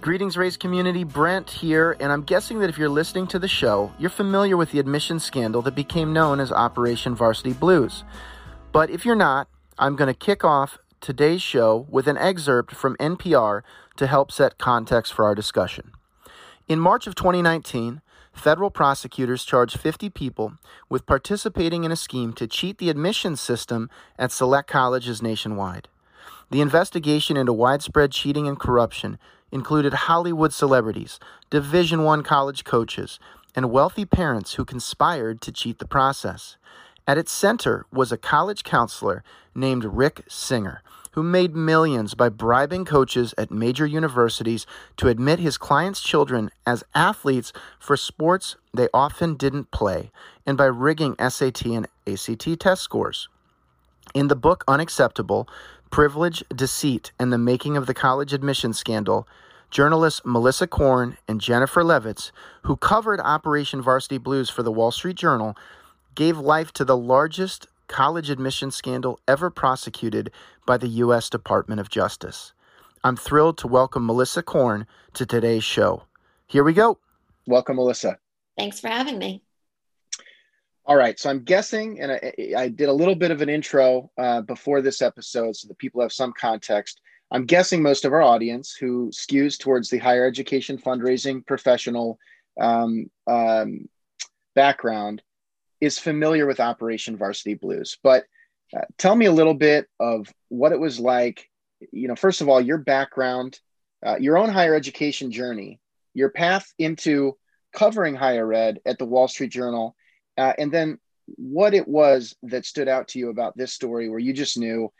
Greetings, race community. Brent here, and I'm guessing that if you're listening to the show, you're familiar with the admission scandal that became known as Operation Varsity Blues. But if you're not, I'm going to kick off today's show with an excerpt from NPR to help set context for our discussion. In March of 2019, federal prosecutors charged 50 people with participating in a scheme to cheat the admissions system at select colleges nationwide. The investigation into widespread cheating and corruption included Hollywood celebrities, Division 1 college coaches, and wealthy parents who conspired to cheat the process. At its center was a college counselor named Rick Singer, who made millions by bribing coaches at major universities to admit his clients' children as athletes for sports they often didn't play, and by rigging SAT and ACT test scores. In the book Unacceptable, Privilege, Deceit, and the Making of the College Admission Scandal, journalists Melissa Korn and Jennifer Levitz, who covered Operation Varsity Blues for the Wall Street Journal, gave life to the largest college admission scandal ever prosecuted by the U.S. Department of Justice. I'm thrilled to welcome Melissa Korn to today's show. Here we go. Welcome, Melissa. Thanks for having me. All right, so I'm guessing, and I, I did a little bit of an intro uh, before this episode so that people have some context. I'm guessing most of our audience who skews towards the higher education fundraising professional um, um, background is familiar with Operation Varsity Blues. But uh, tell me a little bit of what it was like. You know, first of all, your background, uh, your own higher education journey, your path into covering higher ed at the Wall Street Journal uh, and then what it was that stood out to you about this story where you just knew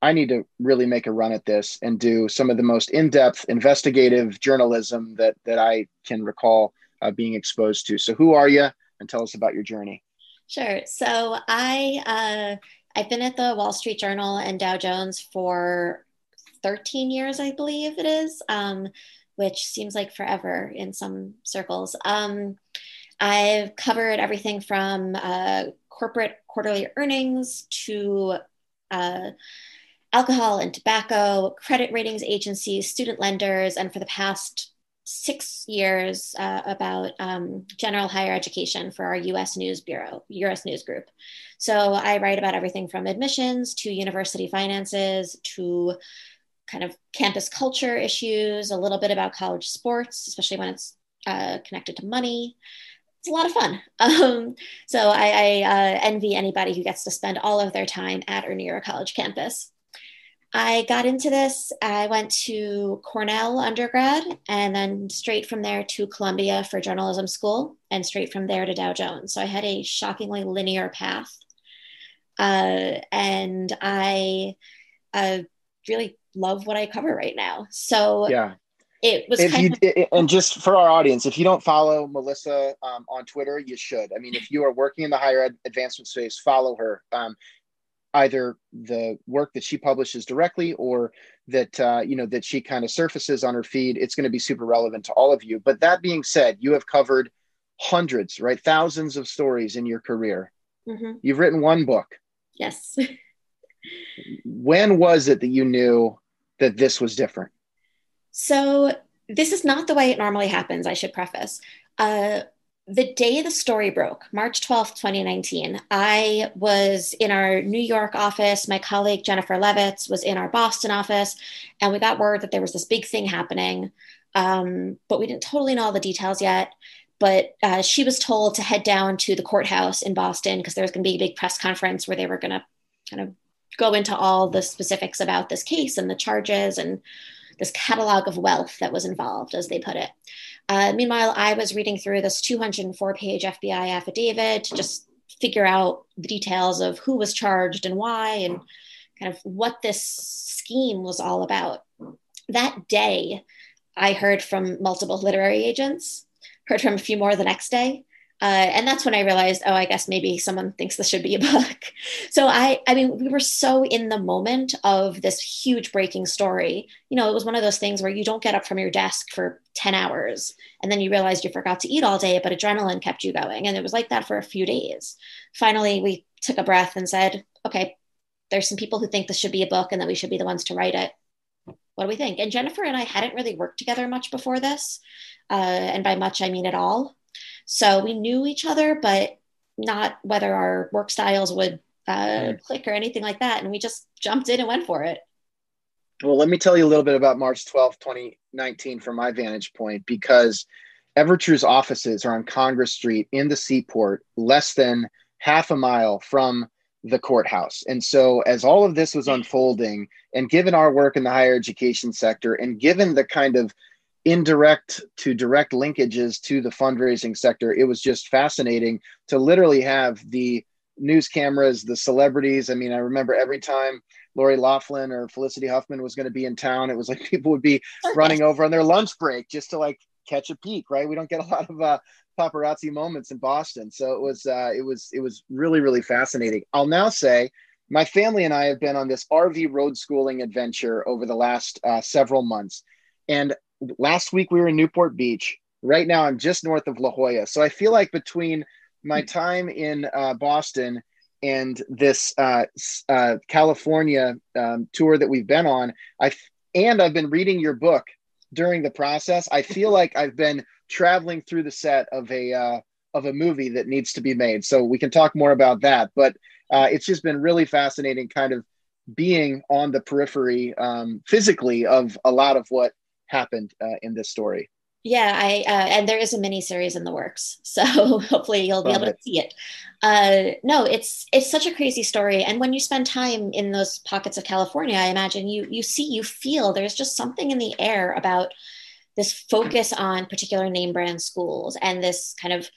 I need to really make a run at this and do some of the most in-depth investigative journalism that that I can recall uh, being exposed to. So who are you and tell us about your journey? Sure. So I uh, I've been at the Wall Street Journal and Dow Jones for 13 years, I believe it is, um, which seems like forever in some circles. Um, I've covered everything from uh, corporate quarterly earnings to uh, alcohol and tobacco, credit ratings agencies, student lenders, and for the past six years uh, about um, general higher education for our US News Bureau, US News Group. So I write about everything from admissions to university finances to kind of campus culture issues, a little bit about college sports, especially when it's uh, connected to money it's a lot of fun. Um, so I, I uh, envy anybody who gets to spend all of their time at or near a college campus. I got into this. I went to Cornell undergrad and then straight from there to Columbia for journalism school and straight from there to Dow Jones. So I had a shockingly linear path. Uh, and I uh, really love what I cover right now. So yeah it was you, of- and just for our audience if you don't follow melissa um, on twitter you should. I mean if you are working in the higher ed advancement space follow her um, either the work that she publishes directly or that uh, you know that she kind of surfaces on her feed. It's going to be super relevant to all of you. But that being said you have covered hundreds right? Thousands of stories in your career. Mm-hmm. you've written one book. Yes. When was it that you knew that this was different so, this is not the way it normally happens, I should preface. Uh, the day the story broke, March 12th, 2019, I was in our New York office. My colleague Jennifer Levitz was in our Boston office, and we got word that there was this big thing happening. Um, but we didn't totally know all the details yet. But uh, she was told to head down to the courthouse in Boston because there was going to be a big press conference where they were going to kind of go into all the specifics about this case and the charges and this catalog of wealth that was involved, as they put it. Uh, meanwhile, I was reading through this 204 page FBI affidavit to just figure out the details of who was charged and why and kind of what this scheme was all about. That day, I heard from multiple literary agents, heard from a few more the next day. Uh, and that's when I realized, oh, I guess maybe someone thinks this should be a book. so I, I mean, we were so in the moment of this huge breaking story. You know, it was one of those things where you don't get up from your desk for 10 hours and then you realized you forgot to eat all day, but adrenaline kept you going. And it was like that for a few days. Finally, we took a breath and said, okay, there's some people who think this should be a book and that we should be the ones to write it. what do we think? And Jennifer and I hadn't really worked together much before this. Uh, and by much, I mean at all. So we knew each other, but not whether our work styles would uh, click or anything like that. And we just jumped in and went for it. Well, let me tell you a little bit about March 12th, 2019, from my vantage point, because Evertrue's offices are on Congress Street in the Seaport, less than half a mile from the courthouse. And so, as all of this was unfolding, and given our work in the higher education sector, and given the kind of indirect to direct linkages to the fundraising sector, it was just fascinating to literally have the news cameras, the celebrities. I mean, I remember every time Lori Loughlin or Felicity Huffman was going to be in town, it was like people would be running over on their lunch break just to like catch a peek, right? We don't get a lot of uh, paparazzi moments in Boston, so it was uh, it was it was really really fascinating. I'll now say my family and I have been on this RV road schooling adventure over the last uh, several months, and last week we were in Newport Beach. Right now I'm just north of La Jolla, so I feel like between my hmm. time in uh, Boston and this uh, uh, California um, tour that we've been on, I and I've been reading your book during the process. I feel like I've been traveling through the set of a uh, of a movie that needs to be made. So we can talk more about that. But uh, it's just been really fascinating, kind of being on the periphery um, physically of a lot of what happened uh, in this story. Yeah, I uh, and there is a mini series in the works, so hopefully you'll be Love able it. to see it. Uh, no, it's it's such a crazy story, and when you spend time in those pockets of California, I imagine you you see you feel there's just something in the air about this focus on particular name brand schools and this kind of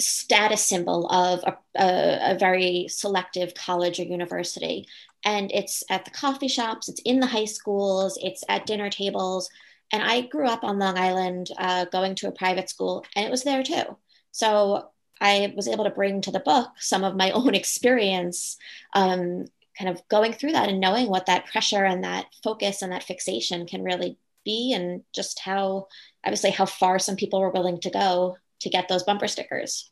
status symbol of a, a, a very selective college or university. And it's at the coffee shops, it's in the high schools, it's at dinner tables and I grew up on Long Island, uh, going to a private school, and it was there too. So I was able to bring to the book some of my own experience, um, kind of going through that and knowing what that pressure and that focus and that fixation can really be, and just how, obviously, how far some people were willing to go to get those bumper stickers.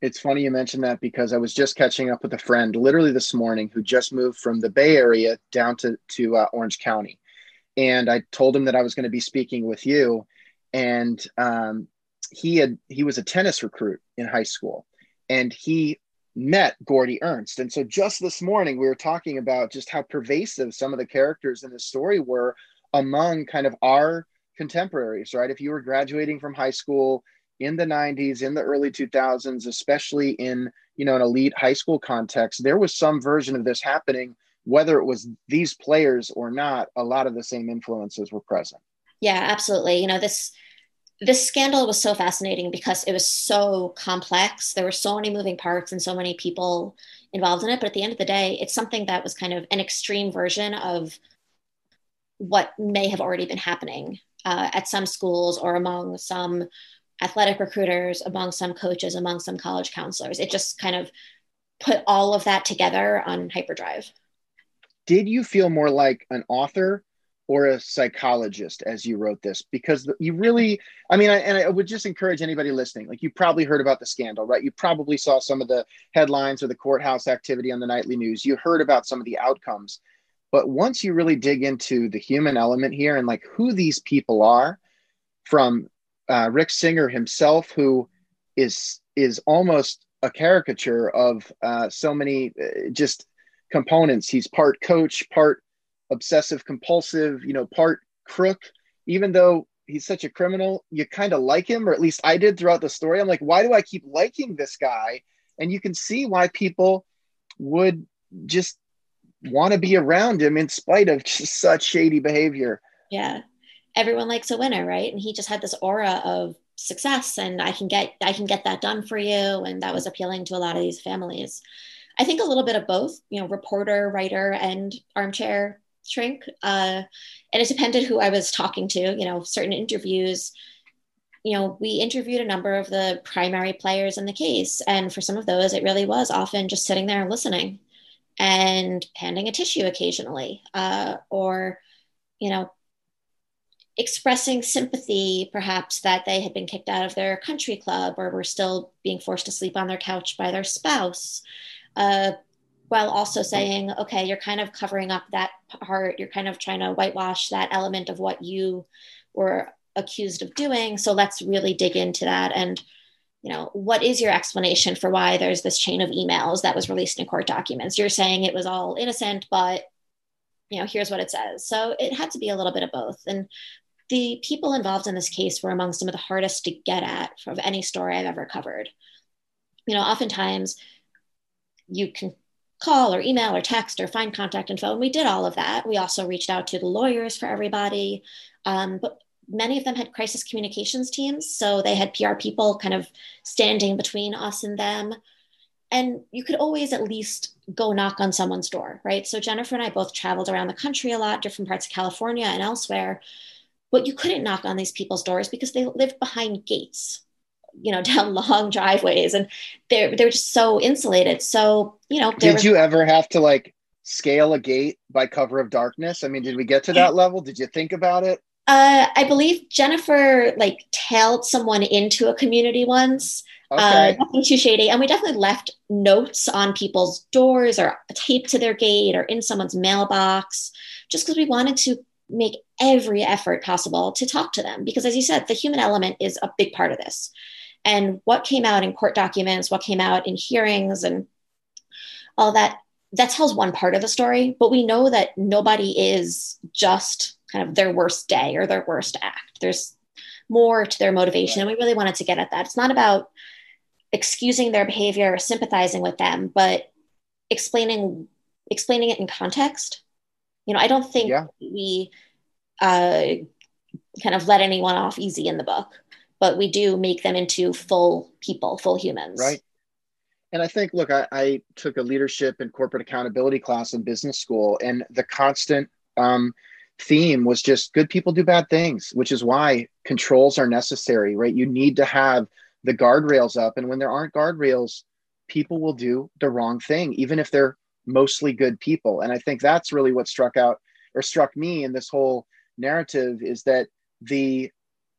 It's funny you mentioned that because I was just catching up with a friend literally this morning who just moved from the Bay Area down to, to uh, Orange County and I told him that I was going to be speaking with you. And um, he had he was a tennis recruit in high school, and he met Gordy Ernst. And so just this morning we were talking about just how pervasive some of the characters in the story were among kind of our contemporaries, right? If you were graduating from high school in the 90s, in the early 2000s, especially in you know an elite high school context, there was some version of this happening whether it was these players or not, a lot of the same influences were present. Yeah, absolutely. You know, this this scandal was so fascinating because it was so complex. There were so many moving parts and so many people involved in it. But at the end of the day, it's something that was kind of an extreme version of what may have already been happening uh, at some schools or among some athletic recruiters, among some coaches, among some college counselors. It just kind of put all of that together on hyperdrive did you feel more like an author or a psychologist as you wrote this? Because you really i mean I, and i would just encourage anybody listening like you probably heard about the scandal right? You probably saw some of the headlines or the courthouse activity on the nightly news. You heard about some of the outcomes. But once you really dig into the human element here and like who these people are from uh, rick singer himself who is is almost a caricature of uh, so many uh, just components. He's part coach, part obsessive compulsive, you know, part crook. Even though he's such a criminal, you kind of like him, or at least I did throughout the story. I'm like, why do I keep liking this guy? And you can see why people would just want to be around him in spite of such shady behavior. Yeah. Everyone likes a winner, right? And he just had this aura of success and I can get I can get that done for you and that was appealing to a lot of these families. I think a little bit of both, you know, reporter, writer, and armchair shrink. Uh, and it depended who I was talking to, you know, certain interviews. You know, we interviewed a number of the primary players in the case. And for some of those, it really was often just sitting there and listening and handing a tissue occasionally uh, or, you know, expressing sympathy, perhaps that they had been kicked out of their country club or were still being forced to sleep on their couch by their spouse uh, while also saying, okay, you're kind of covering up that part. You're kind of trying to whitewash that element of what you were accused of doing. So let's really dig into that. And, you know, what is your explanation for why there's this chain of emails that was released in court documents? You're saying it was all innocent, but, you know, here's what it says. So it had to be a little bit of both. And the people involved in this case were among some of the hardest to get at of any story I've ever covered. You know, oftentimes you can call or email or text or find contact info. And we did all of that. We also reached out to the lawyers for everybody. Um, but many of them had crisis communications teams. So they had PR people kind of standing between us and them. And you could always at least go knock on someone's door, right? So Jennifer and I both traveled around the country a lot, different parts of California and elsewhere. But you couldn't knock on these people's doors because they lived behind gates, you know, down long driveways and they're they're just so insulated. So, you know, did was- you ever have to like scale a gate by cover of darkness? I mean, did we get to that level? Did you think about it? Uh, I believe Jennifer like tailed someone into a community once. Uh, okay. Uh, nothing too shady. And we definitely left notes on people's doors or taped to their gate or in someone's mailbox just because we wanted to make every effort possible to talk to them. Because as you said, the human element is a big part of this. And what came out in court documents, what came out in hearings, and all that, that tells one part of the story. But we know that nobody is just kind of their worst day or their worst act. There's more to their motivation. And we really wanted to get at that. It's not about excusing their behavior or sympathizing with them, but explaining explaining it in context. You know, I don't think yeah. we uh, kind of let anyone off easy in the book, but we do make them into full people, full humans. Right. And I think, look, I, I took a leadership and corporate accountability class in business school, and the constant um, theme was just good people do bad things, which is why controls are necessary, right? You need to have the guardrails up. And when there aren't guardrails, people will do the wrong thing, even if they're mostly good people. And I think that's really what struck out or struck me in this whole narrative is that the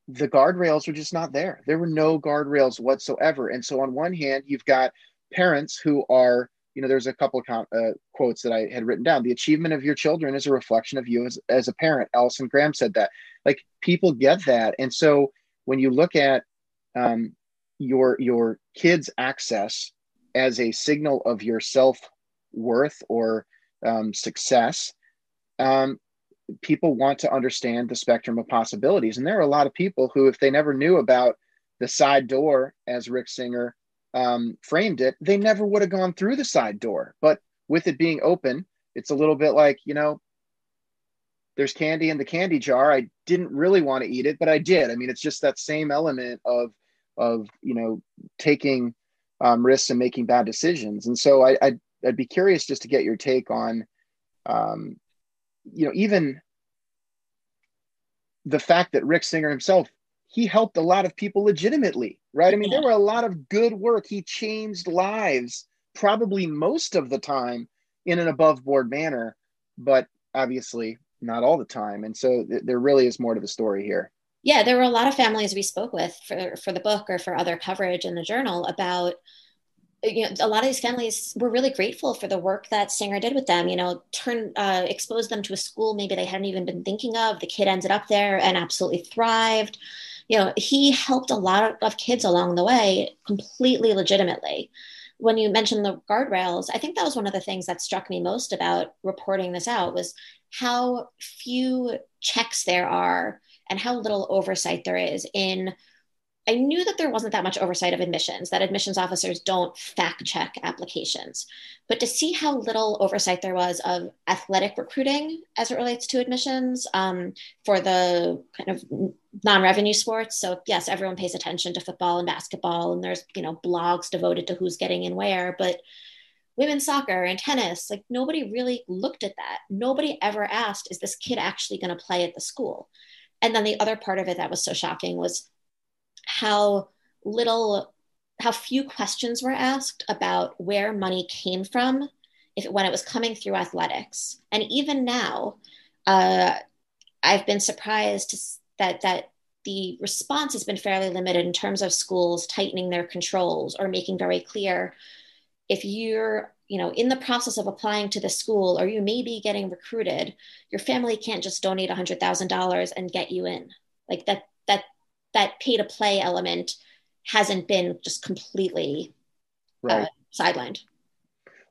the guardrails were just not there. There were no guardrails whatsoever. And so on one hand, you've got parents who are you know, there's a couple of uh, quotes that I had written down. The achievement of your children is a reflection of you as, as a parent. Alison Graham said that. Like people get that, and so when you look at um, your your kids' access as a signal of your self worth or um, success, um, people want to understand the spectrum of possibilities. And there are a lot of people who, if they never knew about the side door, as Rick Singer um, framed it, they never would have gone through the side door. But with it being open, it's a little bit like, you know, there's candy in the candy jar. I didn't really want to eat it, but I did. I mean, it's just that same element of, of you know, taking um, risks and making bad decisions. And so I, I'd, I'd be curious just to get your take on, um, you know, even the fact that Rick Singer himself he helped a lot of people legitimately, right? I mean, there were a lot of good work. He changed lives probably most of the time in an above board manner, but obviously not all the time. And so th- there really is more to the story here. Yeah, there were a lot of families we spoke with for, for the book or for other coverage in the journal about you know a lot of these families were really grateful for the work that singer did with them you know turn uh, expose them to a school maybe they hadn't even been thinking of the kid ended up there and absolutely thrived you know, he helped a lot of kids along the way completely legitimately. When you mentioned the guardrails, I think that was one of the things that struck me most about reporting this out was how few checks there are and how little oversight there is in I knew that there wasn't that much oversight of admissions, that admissions officers don't fact check applications. But to see how little oversight there was of athletic recruiting as it relates to admissions um, for the kind of non revenue sports. So, yes, everyone pays attention to football and basketball, and there's, you know, blogs devoted to who's getting in where. But women's soccer and tennis, like nobody really looked at that. Nobody ever asked, is this kid actually going to play at the school? And then the other part of it that was so shocking was how little how few questions were asked about where money came from if when it was coming through athletics. And even now uh, i've been surprised to, that that the response has been fairly limited in terms of schools tightening their controls or making very clear if you're you know in the process of applying to the school or you may be getting recruited your family can't just donate $100000 and get you in. Like that that pay to play element hasn't been just completely uh, right. uh, sidelined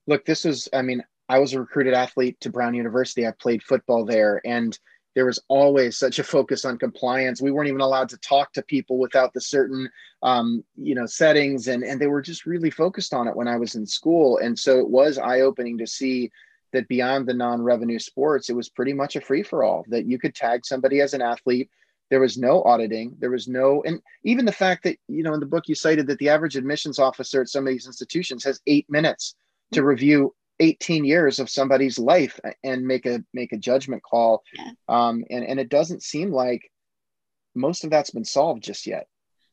look this is i mean i was a recruited athlete to brown university i played football there and there was always such a focus on compliance. We weren't even allowed to talk to people without the certain, um, you know, settings, and and they were just really focused on it when I was in school. And so it was eye opening to see that beyond the non-revenue sports, it was pretty much a free for all. That you could tag somebody as an athlete. There was no auditing. There was no, and even the fact that you know in the book you cited that the average admissions officer at some of these institutions has eight minutes to review 18 years of somebody's life and make a make a judgment call yeah. um, and and it doesn't seem like most of that's been solved just yet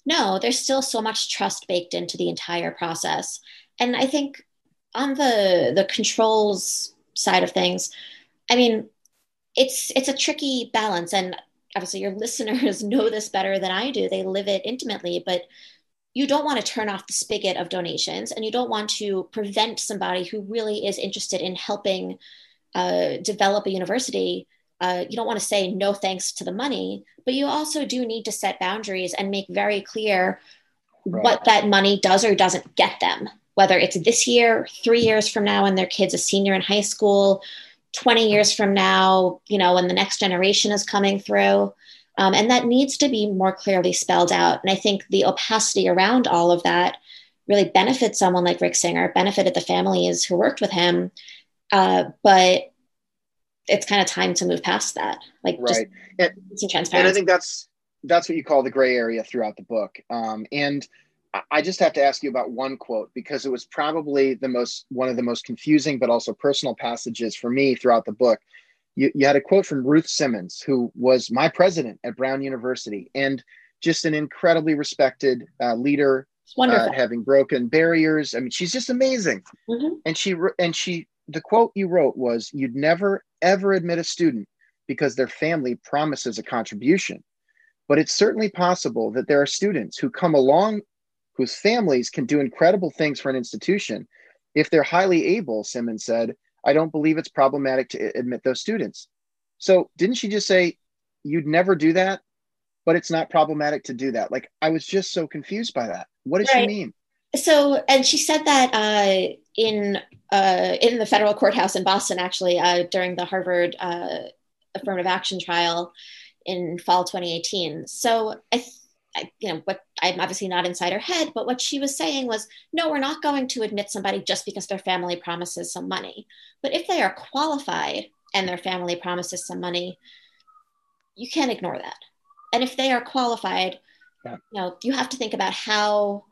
no there's still so much trust baked into the entire process and i think on the the controls side of things i mean it's it's a tricky balance and obviously your listeners know this better than i do they live it intimately but you don't want to turn off the spigot of donations and you don't want to prevent somebody who really is interested in helping uh, develop a university uh, you don't want to say no thanks to the money but you also do need to set boundaries and make very clear right. what that money does or doesn't get them whether it's this year three years from now when their kid's a senior in high school 20 years from now you know when the next generation is coming through um, and that needs to be more clearly spelled out. And I think the opacity around all of that really benefits someone like Rick Singer, benefited the families who worked with him. Uh, but it's kind of time to move past that. Like right. and, some transparency. And I think that's that's what you call the gray area throughout the book. Um, and I just have to ask you about one quote because it was probably the most one of the most confusing but also personal passages for me throughout the book you, you had a quote from Ruth Simmons, who was my president at Brown University and just an incredibly respected uh, leader, uh, having broken barriers. I mean, she's just amazing. Mm-hmm. And she and she the quote you wrote was, "You'd never ever admit a student because their family promises a contribution, but it's certainly possible that there are students who come along whose families can do incredible things for an institution if they're highly able." Simmons said I don't believe it's problematic to admit those students. So didn't she just say you'd never do that, but it's not problematic to do that? Like I was just so confused by that. What did right. she mean? So, and she said that uh, in uh, in the federal courthouse in Boston, actually, uh, during the Harvard uh, affirmative action trial in fall 2018. So, I th- I, you know what i'm obviously not inside her head but what she was saying was no we're not going to admit somebody just because their family promises some money. But if they are qualified and their family promises some money you can't ignore that. And if they are qualified yeah. you know you have to think about how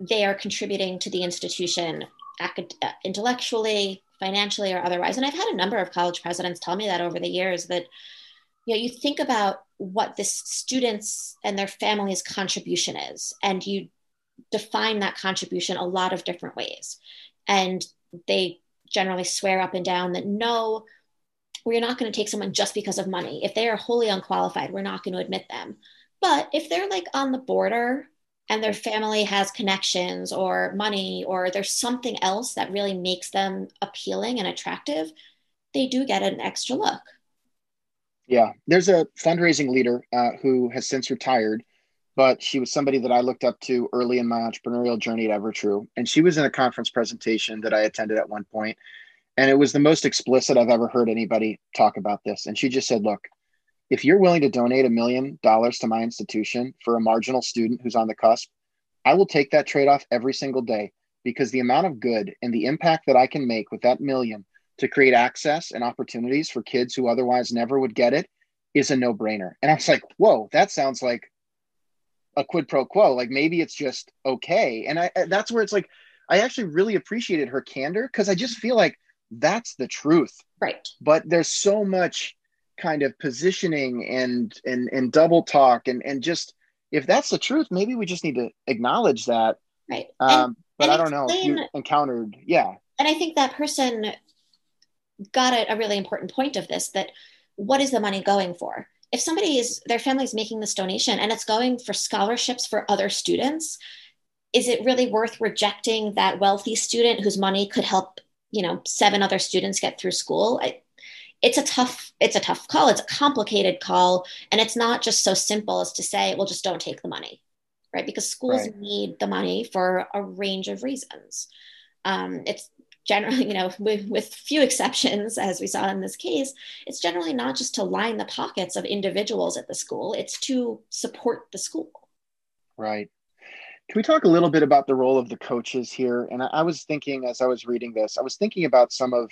they are contributing to the institution acad- uh, intellectually financially or otherwise. And i've had a number of college presidents tell me that over the years that you know you think about what the students and their families contribution is. And you define that contribution a lot of different ways. And they generally swear up and down that no we're not going to take someone just because of money. If they are wholly unqualified we're not going to admit them. But if they're like on the border and their family has connections or money or there's something else that really makes them appealing and attractive they do get an extra look yeah, there's a fundraising leader uh, who has since retired, but she was somebody that I looked up to early in my entrepreneurial journey at Evertrue. And she was in a conference presentation that I attended at one point, and it was the most explicit I've ever heard anybody talk about this. And she just said, "Look, if you're willing to donate a million dollars to my institution for a marginal student who's on the cusp, I will take that trade off every single day because the amount of good and the impact that I can make with that million to create access and opportunities for kids who otherwise never would get it is a no brainer. And I was like, whoa, that sounds like a quid pro quo. Like maybe it's just okay. And I, that's where it's like, I actually really appreciated her candor because I just feel like that's the truth. Right. But there's so much kind of positioning and and and double talk and and just if that's the truth, maybe we just need to acknowledge that. Right. Um, and, but and I don't know if you encountered, yeah. And I think that person got a, a really important point of this that what is the money going for? If somebody is their family is making this donation and it's going for scholarships for other students, is it really worth rejecting that wealthy student whose money could help you know seven other students get through school? I, it's a tough it's a tough call. It's a complicated call. And it's not just so simple as to say well just don't take the money right? Because schools right. need the money for a range of reasons. Um, it's generally you know with, with few exceptions as we saw in this case it's generally not just to line the pockets of individuals at the school it's to support the school right can we talk a little bit about the role of the coaches here? And I, I, was thinking as I was reading this, I was thinking about some of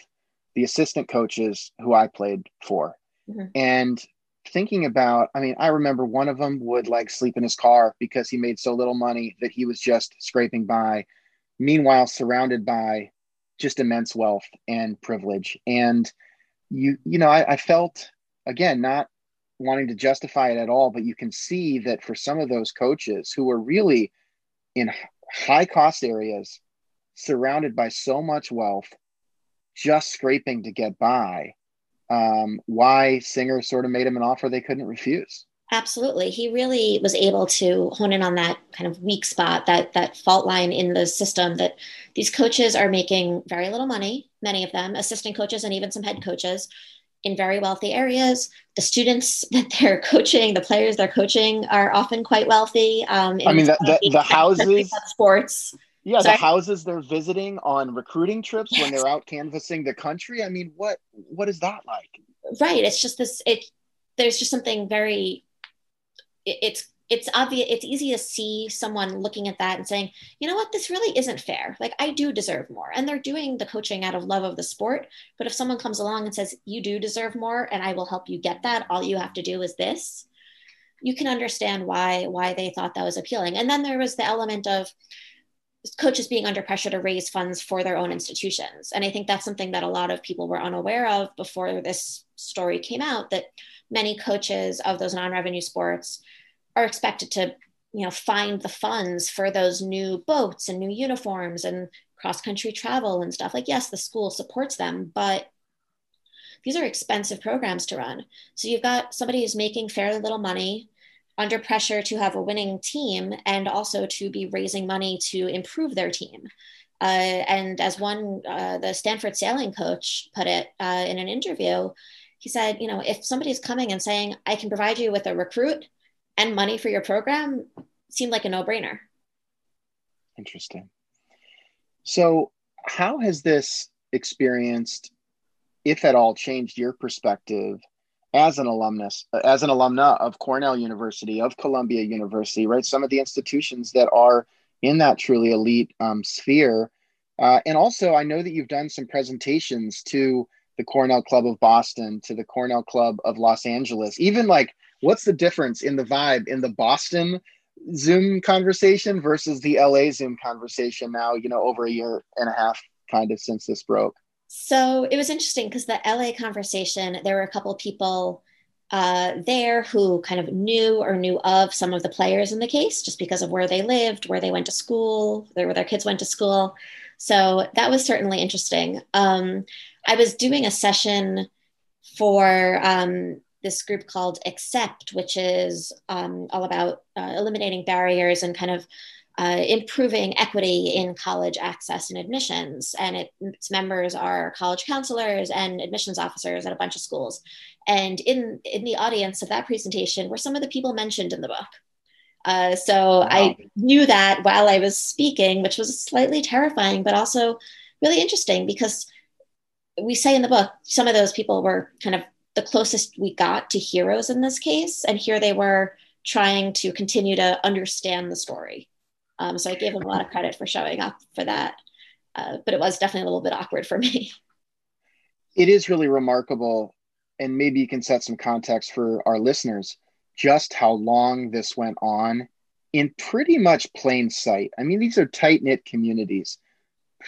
the assistant coaches who I played for. Mm-hmm. And thinking about, I mean, I remember one of them would like sleep in his car because he made so little money that he was just scraping by. Meanwhile, surrounded by just immense wealth and privilege. And you, you know, I, I felt again, not wanting to justify it at all, but you can see that for some of those coaches who were really in high cost areas, surrounded by so much wealth, just scraping to get by, um, why Singer sort of made him an offer they couldn't refuse. Absolutely. He really was able to hone in on that kind of weak spot, that that fault line in the system that these coaches are making very little money, many of them, assistant coaches and even some head coaches in very wealthy areas. The students that they're coaching, the players they're coaching, are often quite wealthy. Um, I mean, the, the, the houses, sports. Yeah, Sorry? the houses they're visiting on recruiting trips yes. when they're out canvassing the country. I mean, what what is that like? Right. It's just this. It there's just something very. It, it's it's obvious it's easy to see someone looking at that and saying you know what? This really isn't fair. Like i do deserve more. And they're doing the coaching out of love of the sport but if someone comes along and says you do deserve more and i will help you get that. All you have to do is this you can understand why why they thought that was appealing. And then there was the element of coaches being under pressure to raise funds for their own institutions. And i think that's something that a lot of people were unaware of before this story came out that many coaches of those non-revenue sports are expected to you know find the funds for those new boats and new uniforms and cross country travel and stuff. Like yes the school supports them but these are expensive programs to run. So you've got somebody who's making fairly little money under pressure to have a winning team and also to be raising money to improve their team. Uh, and as one uh, the stanford sailing coach put it uh, in an interview he said you know if somebody's coming and saying i can provide you with a recruit and money for your program seemed like a no-brainer. Interesting. So how has this experienced if at all changed your perspective as an alumnus as an alumna of cornell university of columbia university right? Some of the institutions that are in that truly elite um, sphere. Uh, and also i know that you've done some presentations to the cornell club of boston to the cornell club of los angeles even like what's the difference in the vibe in the Boston Zoom conversation versus the LA Zoom conversation now, you know, over a year and a half kind of since this broke? So it was interesting because the LA conversation, there were a couple people uh, there who kind of knew or knew of some of the players in the case just because of where they lived, where they went to school, where their kids went to school. So that was certainly interesting. Um, I was doing a session for um, this group called Accept, which is um, all about uh, eliminating barriers and kind of uh, improving equity in college access and admissions. And it, its members are college counselors and admissions officers at a bunch of schools. And in, in the audience of that presentation were some of the people mentioned in the book. Uh, so wow. I knew that while I was speaking, which was slightly terrifying, but also really interesting because we say in the book some of those people were kind of the closest we got to heroes in this case. And here they were trying to continue to understand the story. Um, so I gave them a lot of credit for showing up for that. Uh, but it was definitely a little bit awkward for me. It is really remarkable. And maybe you can set some context for our listeners just how long this went on in pretty much plain sight. I mean, these are tight knit communities.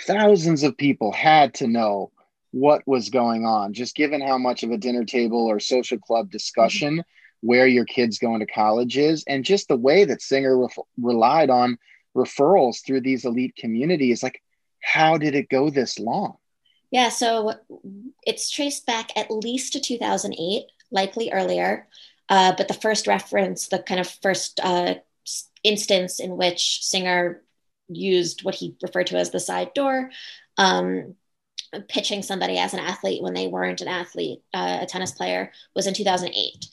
Thousands of people had to know what was going on, just given how much of a dinner table or social club discussion mm-hmm. where your kids going to college is, and just the way that Singer re- relied on referrals through these elite communities. Like, how did it go this long? Yeah, so it's traced back at least to 2008, likely earlier. Uh, but the first reference, the kind of first uh, instance in which Singer used what he referred to as the side door, um, pitching somebody as an athlete when they weren't an athlete, uh, a tennis player, was in 2008.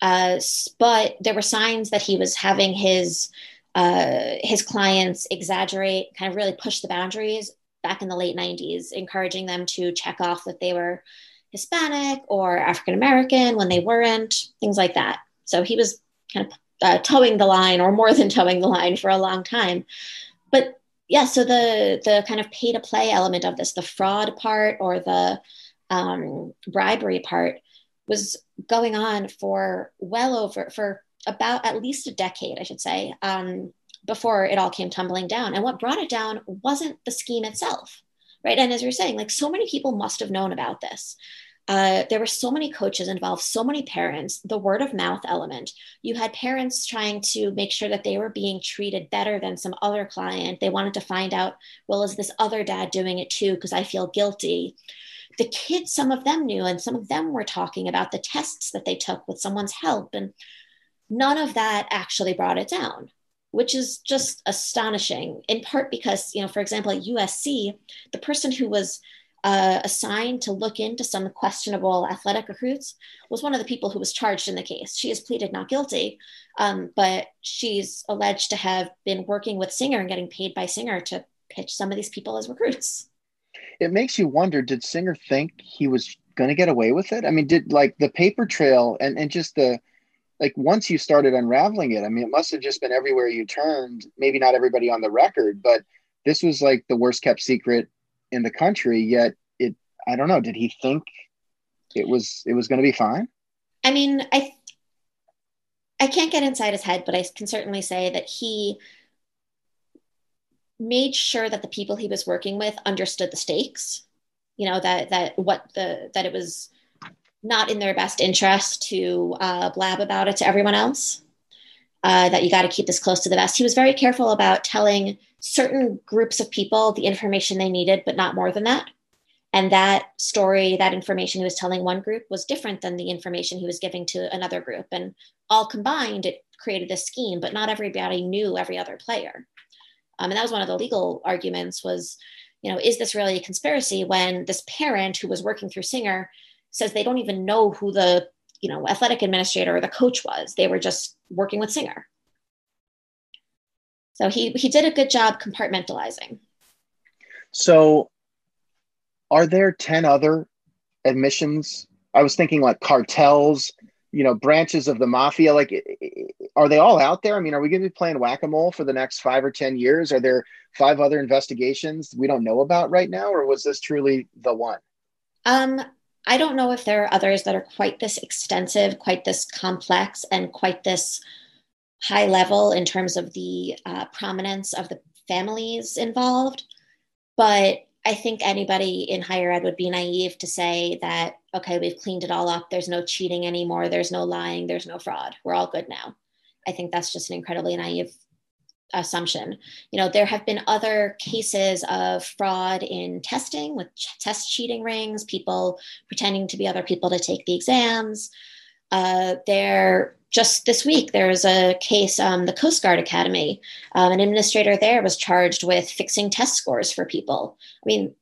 Uh, but there were signs that he was having his uh, his clients exaggerate, kind of really push the boundaries back in the late 90s, encouraging them to check off that they were Hispanic or African American when they weren't, things like that. So he was kind of uh, toeing the line or more than toeing the line for a long time. But yeah, so the the kind of pay to play element of this, the fraud part or the um, bribery part, was going on for well over for about at least a decade, I should say, um, before it all came tumbling down. And what brought it down wasn't the scheme itself, right? And as you're saying, like so many people must have known about this. Uh, there were so many coaches involved, so many parents, the word of mouth element. You had parents trying to make sure that they were being treated better than some other client. They wanted to find out, well, is this other dad doing it too? Because I feel guilty. The kids, some of them knew, and some of them were talking about the tests that they took with someone's help. And none of that actually brought it down which is just astonishing in part because you know for example at usc the person who was uh, assigned to look into some questionable athletic recruits was one of the people who was charged in the case. She has pleaded not guilty, um, but she's alleged to have been working with Singer and getting paid by Singer to pitch some of these people as recruits. It makes you wonder did Singer think he was going to get away with it? I mean, did like the paper trail and, and just the like once you started unraveling it, I mean, it must have just been everywhere you turned. Maybe not everybody on the record, but this was like the worst kept secret in the country yet it i don't know did he think it was it was going to be fine? I mean i i can't get inside his head but i can certainly say that he made sure that the people he was working with understood the stakes you know that that what the that it was not in their best interest to uh, blab about it to everyone else uh, that you got to keep this close to the vest. He was very careful about telling certain groups of people the information they needed, but not more than that. And that story, that information he was telling one group was different than the information he was giving to another group. And all combined, it created this scheme, but not everybody knew every other player. Um, and that was one of the legal arguments was, you know, is this really a conspiracy when this parent who was working through Singer says they don't even know who the you know athletic administrator or the coach was they were just working with singer. So he he did a good job compartmentalizing. So are there 10 other admissions? I was thinking like cartels you know branches of the mafia like are they all out there? I mean are we going to be playing whack-a-mole for the next five or ten years? Are there five other investigations we don't know about right now or was this truly the one? Um I don't know if there are others that are quite this extensive, quite this complex, and quite this high level in terms of the uh, prominence of the families involved. But I think anybody in higher ed would be naive to say that, okay, we've cleaned it all up. There's no cheating anymore. There's no lying. There's no fraud. We're all good now. I think that's just an incredibly naive assumption. You know, there have been other cases of fraud in testing with ch- test cheating rings, people pretending to be other people to take the exams. Uh, there, just this week, there was a case, um, the Coast Guard Academy. Um, an administrator there was charged with fixing test scores for people. I mean,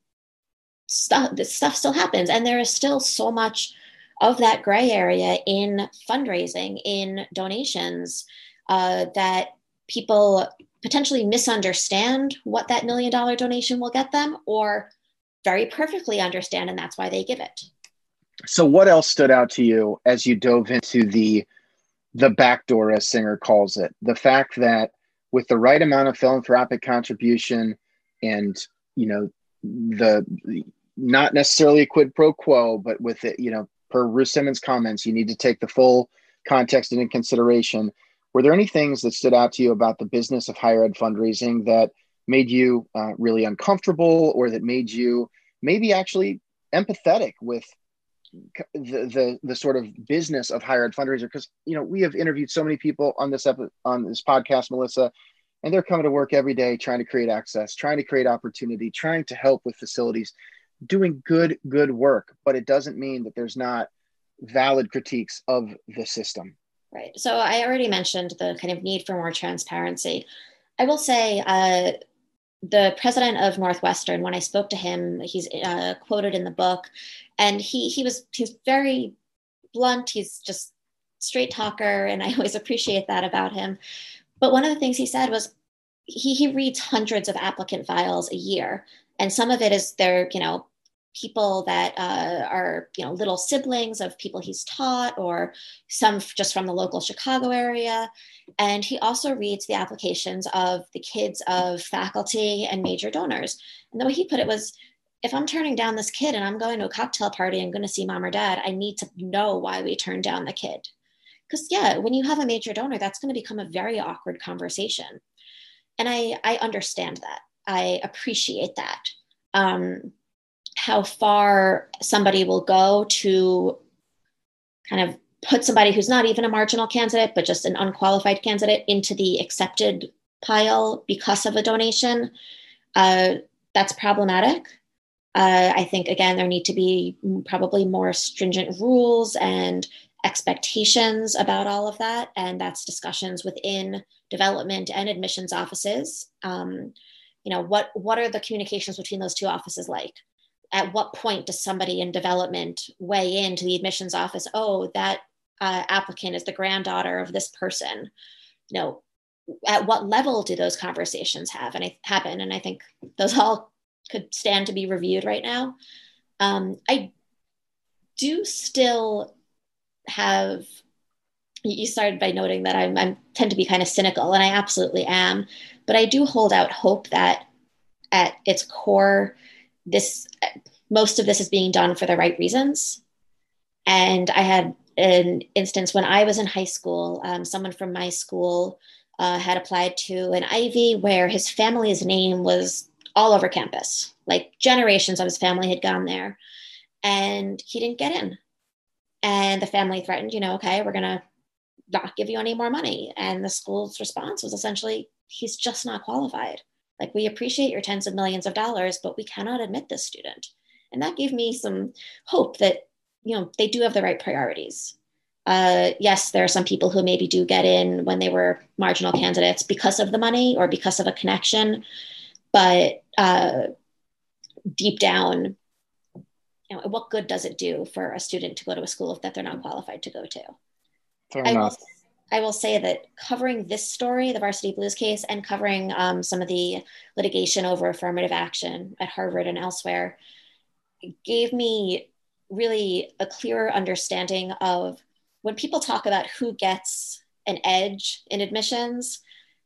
stuff this stuff still happens, and there is still so much of that gray area in fundraising, in donations, uh, that people potentially misunderstand what that million dollar donation will get them or very perfectly understand and that's why they give it. So what else stood out to you as you dove into the the back door as singer calls it? The fact that with the right amount of philanthropic contribution and you know the not necessarily a quid pro quo but with it you know per Ruth Simmons comments you need to take the full context into consideration were there any things that stood out to you about the business of higher ed fundraising that made you uh, really uncomfortable or that made you maybe actually empathetic with the, the the sort of business of higher ed fundraiser? Because you know we have interviewed so many people on this epi- on this podcast melissa and they're coming to work every day trying to create access trying to create opportunity trying to help with facilities doing good good work. But it doesn't mean that there's not valid critiques of the system Right. So I already mentioned the kind of need for more transparency. I will say uh, the president of Northwestern, when I spoke to him, he's uh, quoted in the book, and he he was he's very blunt. He's just straight talker, and I always appreciate that about him. But one of the things he said was he he reads hundreds of applicant files a year, and some of it is their you know people that uh, are you know little siblings of people he's taught or some just from the local chicago area. And he also reads the applications of the kids of faculty and major donors. And the way he put it was if i'm turning down this kid and i'm going to a cocktail party and going to see mom or dad i need to know why we turned down the kid. Because yeah when you have a major donor that's going to become a very awkward conversation. And i i understand that. I appreciate that. Um, how far somebody will go to kind of put somebody who's not even a marginal candidate, but just an unqualified candidate into the accepted pile because of a donation. Uh, that's problematic. Uh, I think, again, there need to be probably more stringent rules and expectations about all of that. And that's discussions within development and admissions offices. Um, you know, what, what are the communications between those two offices like? At what point does somebody in development weigh into the admissions office? Oh that uh, applicant is the granddaughter of this person. You know at what level do those conversations have and I, happen? And i think those all could stand to be reviewed right now. Um, i do still have you started by noting that I tend to be kind of cynical, and I absolutely am. But I do hold out hope that at its core, this most of this is being done for the right reasons. And I had an instance when I was in high school, um, someone from my school uh, had applied to an Ivy where his family's name was all over campus. Like generations of his family had gone there, and he didn't get in. And the family threatened, you know, okay, we're going to not give you any more money. And the school's response was essentially, he's just not qualified. Like, we appreciate your tens of millions of dollars, but we cannot admit this student. And that gave me some hope that, you know, they do have the right priorities. Uh, yes, there are some people who maybe do get in when they were marginal candidates because of the money or because of a connection. But uh, deep down, you know, what good does it do for a student to go to a school that they're not qualified to go to? Fair I enough. Will, I will say that covering this story, the Varsity Blues case, and covering um, some of the litigation over affirmative action at Harvard and elsewhere gave me really a clearer understanding of when people talk about who gets an edge in admissions.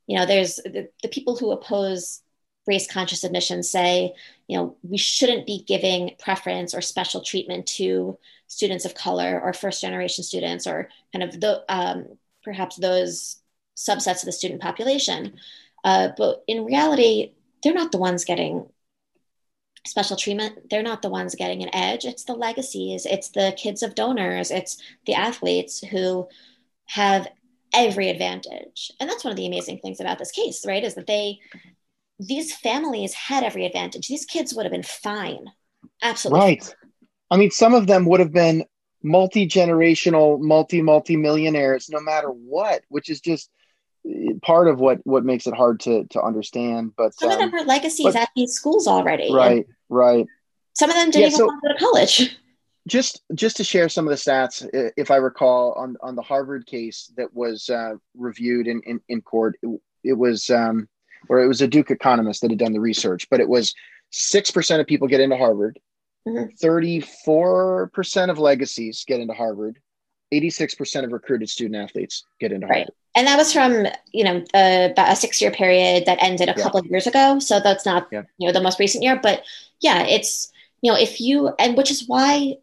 You know, there's the, the people who oppose race conscious admissions say, you know, we shouldn't be giving preference or special treatment to students of color or first generation students or kind of the um, perhaps those subsets of the student population. Uh, but in reality, they're not the ones getting special treatment. They're not the ones getting an edge. It's the legacies, it's the kids of donors, it's the athletes who have every advantage. And that's one of the amazing things about this case, right? Is that they, these families had every advantage. These kids would have been fine. Absolutely. Right. I mean, some of them would have been multi generational, multi multi millionaires, no matter what, which is just part of what what makes it hard to to understand. But some um, of them um, are legacies but, at these schools already. Right, right. Some of them didn't yeah, even so, go to college. Just just to share some of the stats, if I recall, on on the Harvard case that was uh, reviewed in, in in court, it, it was um, or it was a Duke economist that had done the research, but it was six percent of people get into Harvard. Mm-hmm. 34 percent of legacies get into Harvard. 86 percent of recruited student athletes get into Harvard. Right. And that was from you know a, a six year period that ended a yeah. couple of years ago. So that's not yeah. you know the most recent year, but yeah, it's you know if you and which is why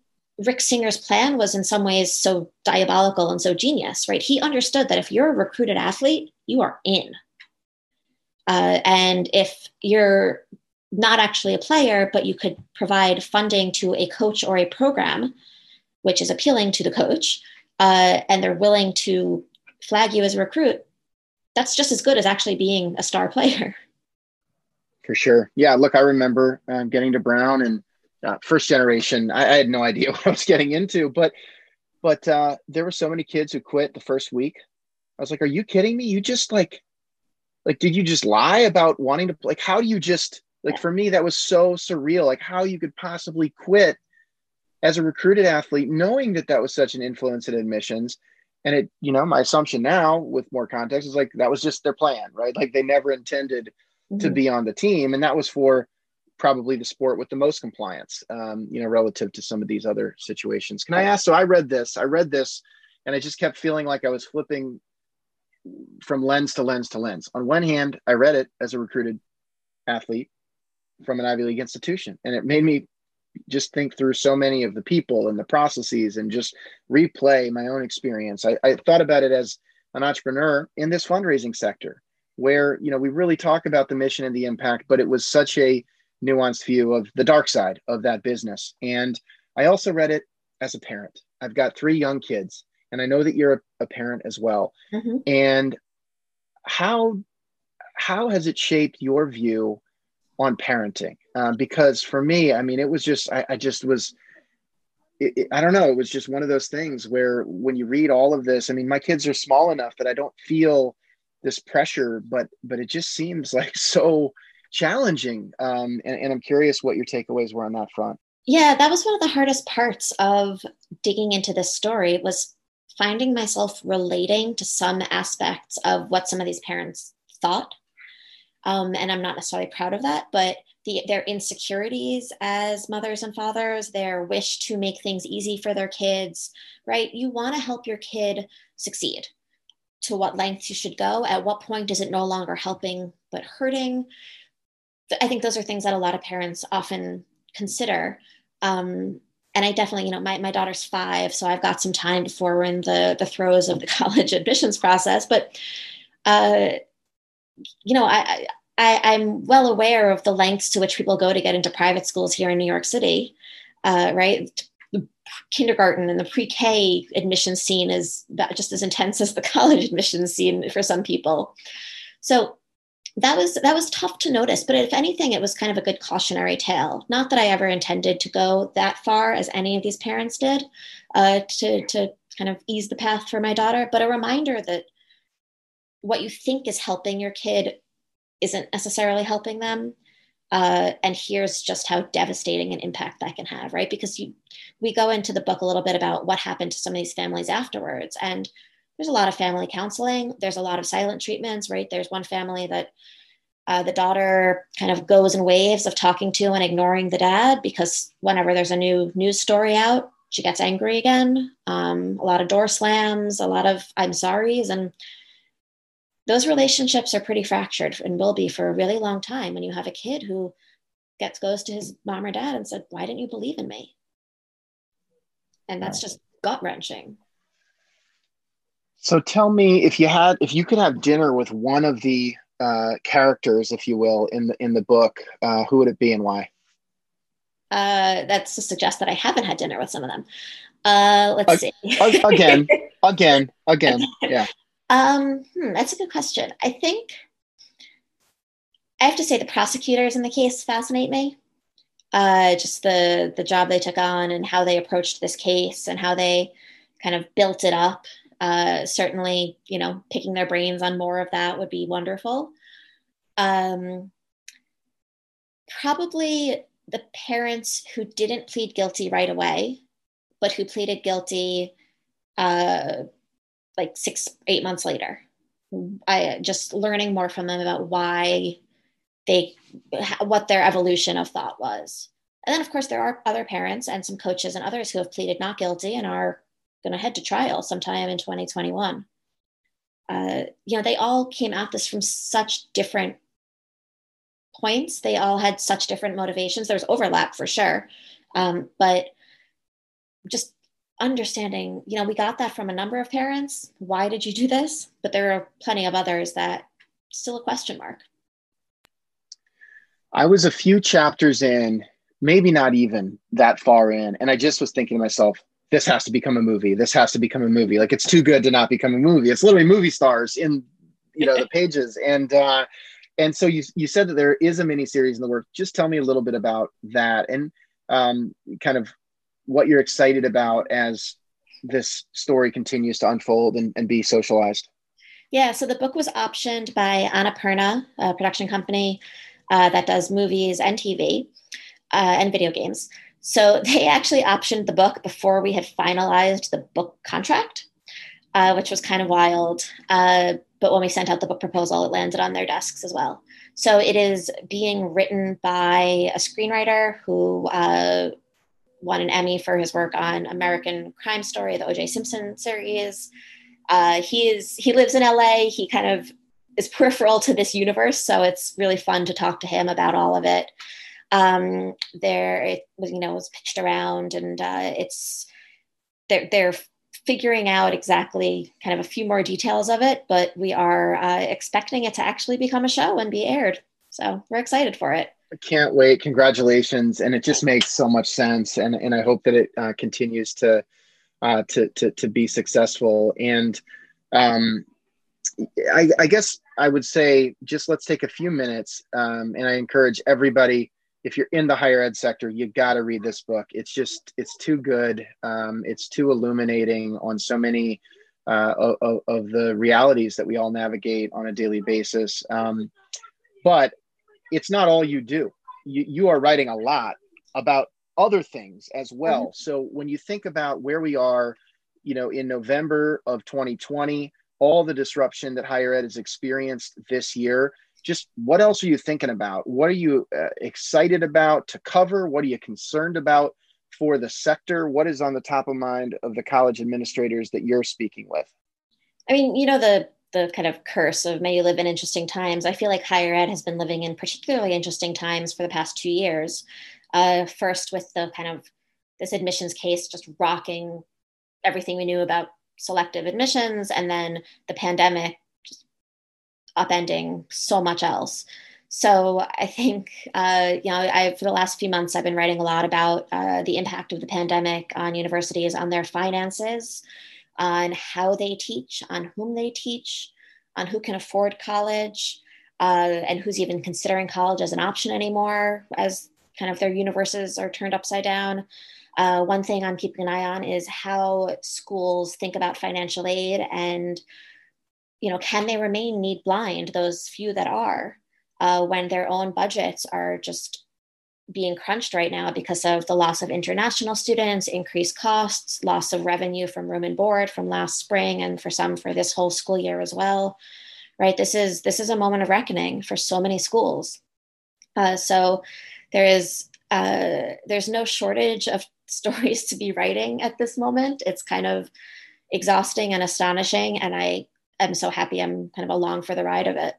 Rick Singer's plan was in some ways so diabolical and so genius, right? He understood that if you're a recruited athlete, you are in. Uh, and if you're not actually a player, but you could provide funding to a coach or a program, which is appealing to the coach, uh, and they're willing to flag you as a recruit, that's just as good as actually being a star player. For sure. Yeah. Look, I remember um, getting to Brown and uh, first generation. I, I, had no idea what I was getting into, but but uh, there were so many kids who quit the first week. I was like, "Are you kidding me? You just like like did you just lie about wanting to like how do you just like for me that was so surreal like how you could possibly quit as a recruited athlete knowing that that was such an influence in admissions. And it you know my assumption now with more context is like that was just their plan right? Like they never intended mm-hmm. to be on the team and that was for probably the sport with the most compliance um, you know relative to some of these other situations. Can i ask so i read this i read this and i just kept feeling like i was flipping from lens to lens to lens. On one hand i read it as a recruited athlete from an ivy league institution and it made me just think through so many of the people and the processes and just replay my own experience. I, I thought about it as an entrepreneur in this fundraising sector where you know we really talk about the mission and the impact but it was such a nuanced view of the dark side of that business and i also read it as a parent i've got three young kids and i know that you're a, a parent as well mm-hmm. and how how has it shaped your view on parenting um, because for me i mean it was just i, I just was it, it, i don't know it was just one of those things where when you read all of this i mean my kids are small enough that i don't feel this pressure but but it just seems like so challenging. Um, and, and i'm curious what your takeaways were on that front. Yeah that was one of the hardest parts of digging into this story was finding myself relating to some aspects of what some of these parents thought um, and I'm not necessarily proud of that, but the, their insecurities as mothers and fathers, their wish to make things easy for their kids, right? You want to help your kid succeed. To what length you should go, at what point is it no longer helping but hurting? I think those are things that a lot of parents often consider. Um, and I definitely, you know, my, my daughter's five, so I've got some time before we're in the, the throes of the college admissions process. But uh, you know, I, I, am well aware of the lengths to which people go to get into private schools here in New York City, uh, right? The kindergarten and the pre-K admission scene is just as intense as the college admission scene for some people. So that was that was tough to notice, but if anything, it was kind of a good cautionary tale. Not that I ever intended to go that far, as any of these parents did, uh, to to kind of ease the path for my daughter, but a reminder that what you think is helping your kid isn't necessarily helping them. Uh, and here's just how devastating an impact that can have, right? Because you, we go into the book a little bit about what happened to some of these families afterwards, and there's a lot of family counseling. There's a lot of silent treatments, right? There's one family that uh, the daughter kind of goes in waves of talking to and ignoring the dad because whenever there's a new news story out, she gets angry again. Um, a lot of door slams, a lot of I'm sorry's, and those relationships are pretty fractured and will be for a really long time when you have a kid who gets goes to his mom or dad and said why didn't you believe in me? And that's just gut wrenching so tell me if you had if you could have dinner with one of the uh, characters if you will in the in the book uh, who would it be and why? Uh, that's to suggest that i haven't had dinner with some of them. Uh, let's see. again again again yeah um, hmm, that's a good question. I think I have to say the prosecutors in the case fascinate me. Uh, just the the job they took on and how they approached this case and how they kind of built it up. Uh, certainly, you know, picking their brains on more of that would be wonderful. Um, probably the parents who didn't plead guilty right away, but who pleaded guilty uh, like six, eight months later. I just learning more from them about why they, what their evolution of thought was. And then, of course, there are other parents and some coaches and others who have pleaded not guilty and are going to head to trial sometime in 2021. Uh, you know, they all came at this from such different points. They all had such different motivations. There's overlap for sure. Um, but just understanding, you know, we got that from a number of parents. Why did you do this? But there are plenty of others that still a question mark. I was a few chapters in, maybe not even that far in, and I just was thinking to myself, this has to become a movie. This has to become a movie. Like it's too good to not become a movie. It's literally movie stars in you know the pages. And uh and so you you said that there is a mini series in the work. Just tell me a little bit about that and um kind of what you're excited about as this story continues to unfold and, and be socialized. Yeah, so the book was optioned by Annapurna, a production company uh, that does movies and TV uh, and video games. So they actually optioned the book before we had finalized the book contract, uh, which was kind of wild. Uh, but when we sent out the book proposal, it landed on their desks as well. So it is being written by a screenwriter who uh, won an Emmy for his work on American Crime Story, the O.J. Simpson series. Uh, he is he lives in LA. He kind of is peripheral to this universe, so it's really fun to talk to him about all of it. Um, there, it was you know was pitched around, and uh, it's they're they're figuring out exactly kind of a few more details of it, but we are uh, expecting it to actually become a show and be aired. So we're excited for it. Can't wait. Congratulations. And it just makes so much sense. And, and I hope that it uh, continues to, uh, to, to, to be successful. And um, I, I guess I would say just let's take a few minutes. Um, and I encourage everybody, if you're in the higher ed sector, you got to read this book. It's just, it's too good. Um, it's too illuminating on so many uh, of, of, the realities that we all navigate on a daily basis. Um, but it's not all you do. You, you are writing a lot about other things as well. Mm-hmm. So when you think about where we are, you know, in November of 2020, all the disruption that higher ed has experienced this year, just what else are you thinking about? What are you uh, excited about to cover? What are you concerned about for the sector? What is on the top of mind of the college administrators that you're speaking with? I mean, you know, the the kind of curse of may you live in interesting times. I feel like higher ed has been living in particularly interesting times for the past two years. Uh, first, with the kind of this admissions case just rocking everything we knew about selective admissions, and then the pandemic just upending so much else. So I think, uh, you know, I for the last few months I've been writing a lot about uh, the impact of the pandemic on universities, on their finances, on how they teach, on whom they teach, on who can afford college, uh, and who's even considering college as an option anymore, as kind of their universes are turned upside down. Uh, one thing I'm keeping an eye on is how schools think about financial aid and, you know, can they remain need blind, those few that are, uh, when their own budgets are just being crunched right now because of the loss of international students, increased costs, loss of revenue from room and board from last spring, and for some for this whole school year as well. Right, this is this is a moment of reckoning for so many schools. Uh, so there is uh, there's no shortage of stories to be writing at this moment. It's kind of exhausting and astonishing, and I am so happy I'm kind of along for the ride of it.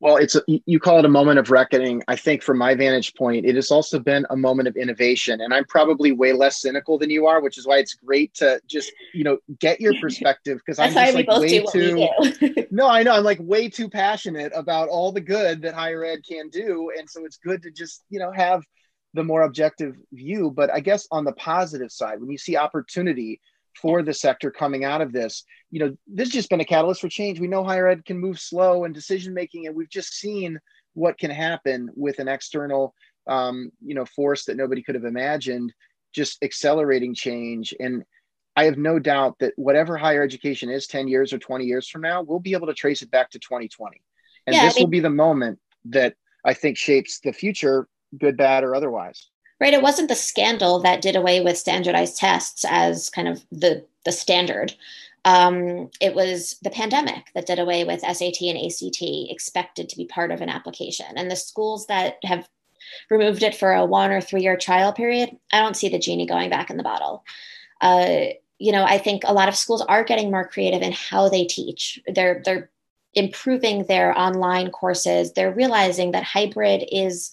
Well, it's a, you call it a moment of reckoning. I think from my vantage point, it has also been a moment of innovation, and I'm probably way less cynical than you are, which is why it's great to just you know get your perspective because I'm just like way too. no, I know I'm like way too passionate about all the good that higher ed can do, and so it's good to just you know have the more objective view. But I guess on the positive side, when you see opportunity for the sector coming out of this. You know, this has just been a catalyst for change. We know higher ed can move slow and decision making, and we've just seen what can happen with an external, um, you know, force that nobody could have imagined, just accelerating change. And I have no doubt that whatever higher education is 10 years or 20 years from now, we'll be able to trace it back to 2020. And yeah, this will be the moment that I think shapes the future, good, bad, or otherwise right it wasn't the scandal that did away with standardized tests as kind of the the standard um, it was the pandemic that did away with SAT and ACT expected to be part of an application. And the schools that have removed it for a one or three year trial period, I don't see the genie going back in the bottle. Uh, you know, I think a lot of schools are getting more creative in how they teach. They're they're improving their online courses. They're realizing that hybrid is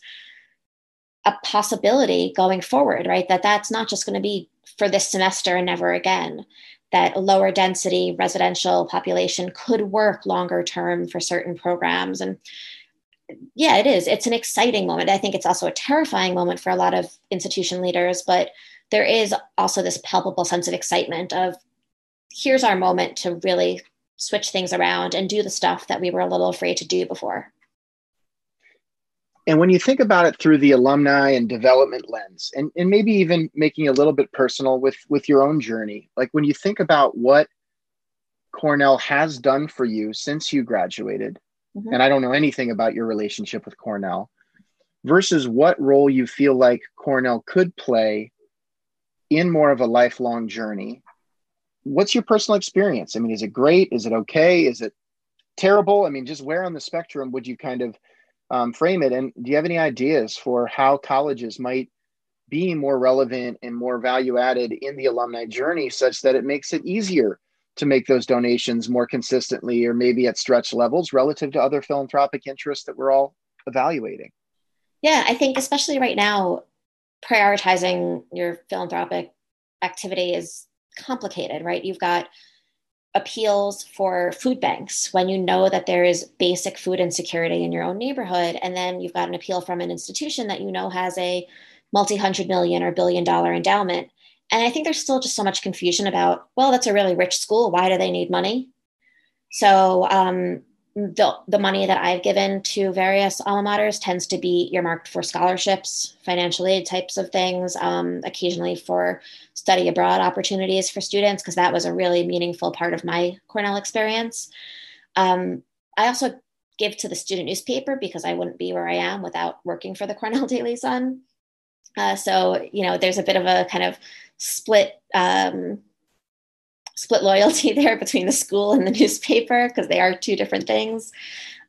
a possibility going forward, right? That that's not just going to be for this semester and never again. That lower density residential population could work longer term for certain programs. And yeah, it is. It's an exciting moment. I think it's also a terrifying moment for a lot of institution leaders, but there is also this palpable sense of excitement of here's our moment to really switch things around and do the stuff that we were a little afraid to do before. And when you think about it through the alumni and development lens, and, and maybe even making a little bit personal with, with your own journey, like when you think about what Cornell has done for you since you graduated, mm-hmm. and I don't know anything about your relationship with Cornell, versus what role you feel like Cornell could play in more of a lifelong journey. What's your personal experience? I mean, is it great? Is it okay? Is it terrible? I mean, just where on the spectrum would you kind of um, frame it? And do you have any ideas for how colleges might be more relevant and more value added in the alumni journey such that it makes it easier to make those donations more consistently or maybe at stretch levels relative to other philanthropic interests that we're all evaluating? Yeah, I think especially right now, prioritizing your philanthropic activity is complicated, right? You've got appeals for food banks when you know that there is basic food insecurity in your own neighborhood. And then you've got an appeal from an institution that you know has a multi hundred million or billion dollar endowment. And I think there's still just so much confusion about, well, that's a really rich school. Why do they need money? So um, the, the money that I've given to various alma maters tends to be earmarked for scholarships, financial aid types of things, um, occasionally for study abroad opportunities for students, because that was a really meaningful part of my Cornell experience. Um, I also give to the student newspaper because I wouldn't be where I am without working for the Cornell Daily Sun. Uh, so, you know, there's a bit of a kind of split um, split loyalty there between the school and the newspaper because they are two different things.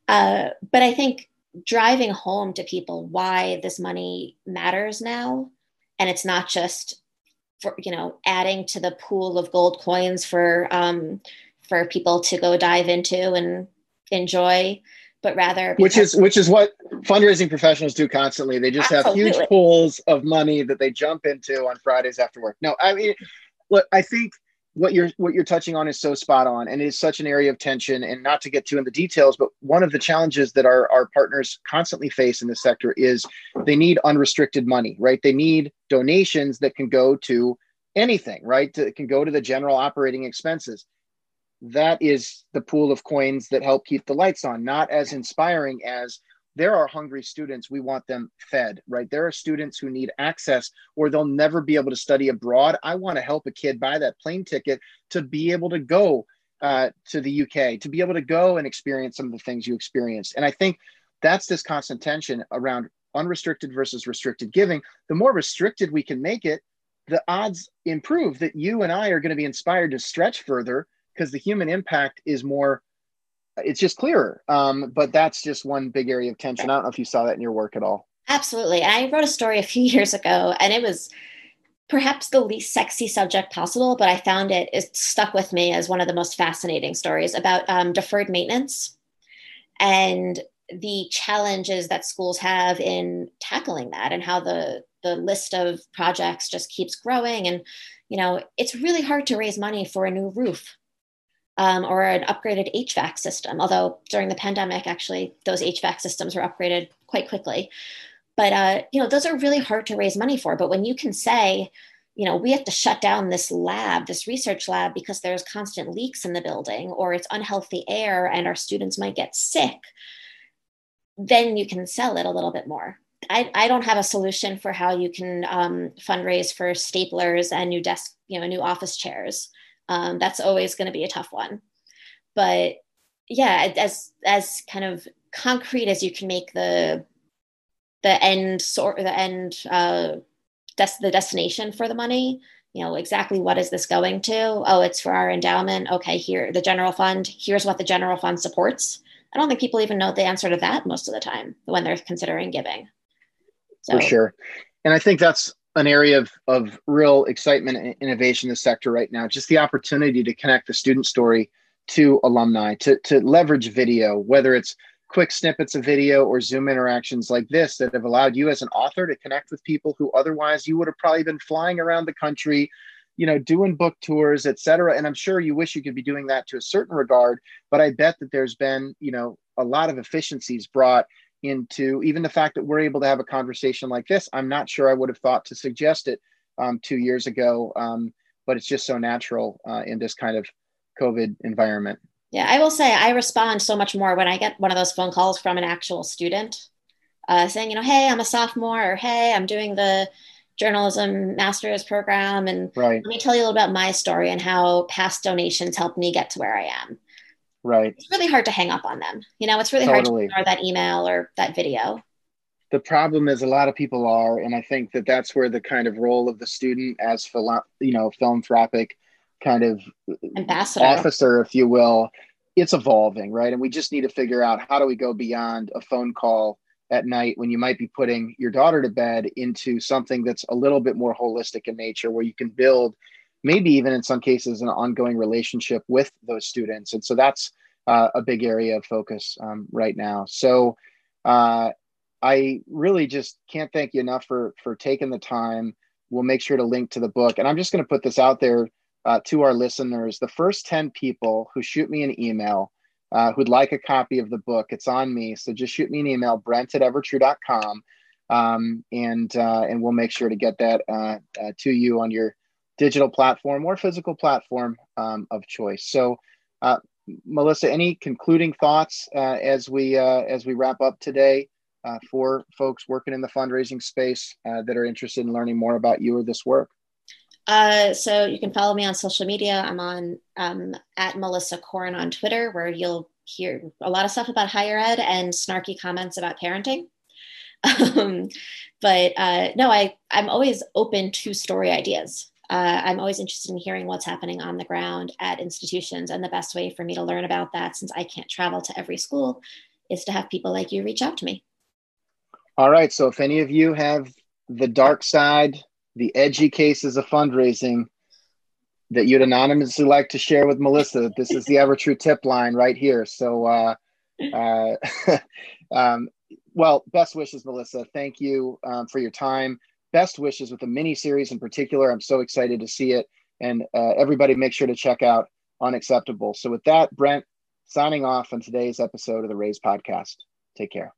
Uh, but I think driving home to people why this money matters now, and it's not just for you know adding to the pool of gold coins for um, for people to go dive into and enjoy but rather which is which is what fundraising professionals do constantly they just absolutely. have huge pools of money that they jump into on fridays after work no i mean look i think what you're what you're touching on is so spot on and it is such an area of tension and not to get too in the details but one of the challenges that our, our partners constantly face in this sector is they need unrestricted money right? They need donations that can go to anything right? That can go to the general operating expenses. That is the pool of coins that help keep the lights on, not as inspiring as there are hungry students. We want them fed, right? There are students who need access or they'll never be able to study abroad. I want to help a kid buy that plane ticket to be able to go uh, to the UK, to be able to go and experience some of the things you experienced. And I think that's this constant tension around unrestricted versus restricted giving. The more restricted we can make it, the odds improve that you and I are going to be inspired to stretch further because the human impact is more it's just clearer. Um, but that's just one big area of tension. I don't know if you saw that in your work at all. Absolutely. I wrote a story a few years ago and it was perhaps the least sexy subject possible but i found it it stuck with me as one of the most fascinating stories about um, deferred maintenance and the challenges that schools have in tackling that and how the the list of projects just keeps growing. And you know it's really hard to raise money for a new roof um, or an upgraded HVAC system. Although during the pandemic, actually, those HVAC systems were upgraded quite quickly. But uh, you know, those are really hard to raise money for. But when you can say, you know, we have to shut down this lab, this research lab, because there's constant leaks in the building, or it's unhealthy air, and our students might get sick, then you can sell it a little bit more. I, I don't have a solution for how you can um, fundraise for staplers and new desk, you know, new office chairs um, that's always going to be a tough one. But yeah as as kind of concrete as you can make the the end sort the end uh des- the destination for the money you know exactly what is this going to? Oh it's for our endowment. Okay here the general fund. Here's what the general fund supports. I don't think people even know the answer to that most of the time when they're considering giving. So. for sure. And i think that's an area of, of real excitement and innovation in the sector right now. Just the opportunity to connect the student story to alumni, to, to leverage video, whether it's quick snippets of video or Zoom interactions like this that have allowed you as an author to connect with people who otherwise you would have probably been flying around the country, you know, doing book tours, et cetera. And I'm sure you wish you could be doing that to a certain regard, but I bet that there's been, you know, a lot of efficiencies brought into even the fact that we're able to have a conversation like this. I'm not sure I would have thought to suggest it um, two years ago, um, but it's just so natural uh, in this kind of COVID environment. Yeah, I will say I respond so much more when I get one of those phone calls from an actual student uh, saying, you know, hey, I'm a sophomore, or hey, I'm doing the, journalism master's program. And right. let me tell you a little about my story and how past donations helped me get to where I am. Right. It's really hard to hang up on them. You know, it's really Totally. hard to ignore that email or that video. the problem is a lot of people are and i think that that's where the kind of role of the student as philo- you know philanthropic kind of Ambassador. officer if you will it's evolving right and we just need to figure out how do we go beyond a phone call at night when you might be putting your daughter to bed into something that's a little bit more holistic in nature where you can build maybe even in some cases an ongoing relationship with those students and so that's uh, a big area of focus um, right now so uh, I really just can't thank you enough for for taking the time. We'll make sure to link to the book, and I'm just going to put this out there uh, to our listeners. The first ten people who shoot me an email uh, who'd like a copy of the book, it's on me. So just shoot me an email, Brent at evertrue.com, um, and uh, and we'll make sure to get that uh, to you on your digital platform or physical platform um, of choice. So. Uh, Melissa, any concluding thoughts uh, as we uh, as we wrap up today? uh, for folks working in the fundraising space uh, that are interested in learning more about you or this work? Uh, so you can follow me on social media. I'm on um, at Melissa Korn on Twitter, where you'll hear a lot of stuff about higher ed and snarky comments about parenting. Um, but no, I I'm always open to story ideas. Uh, I'm always interested in hearing what's happening on the ground at institutions, and the best way for me to learn about that, since I can't travel to every school, is to have people like you reach out to me. All right. So if any of you have the dark side, the edgy cases of fundraising that you'd anonymously like to share with Melissa, this is the EverTrue tip line right here. So, uh, uh, um, well, best wishes, Melissa. Thank you um, for your time best wishes with the mini series in particular. I'm so excited to see it. And uh, everybody, make sure to check out Unacceptable. So, with that, Brent signing off on today's episode of the Raise Podcast. Take care.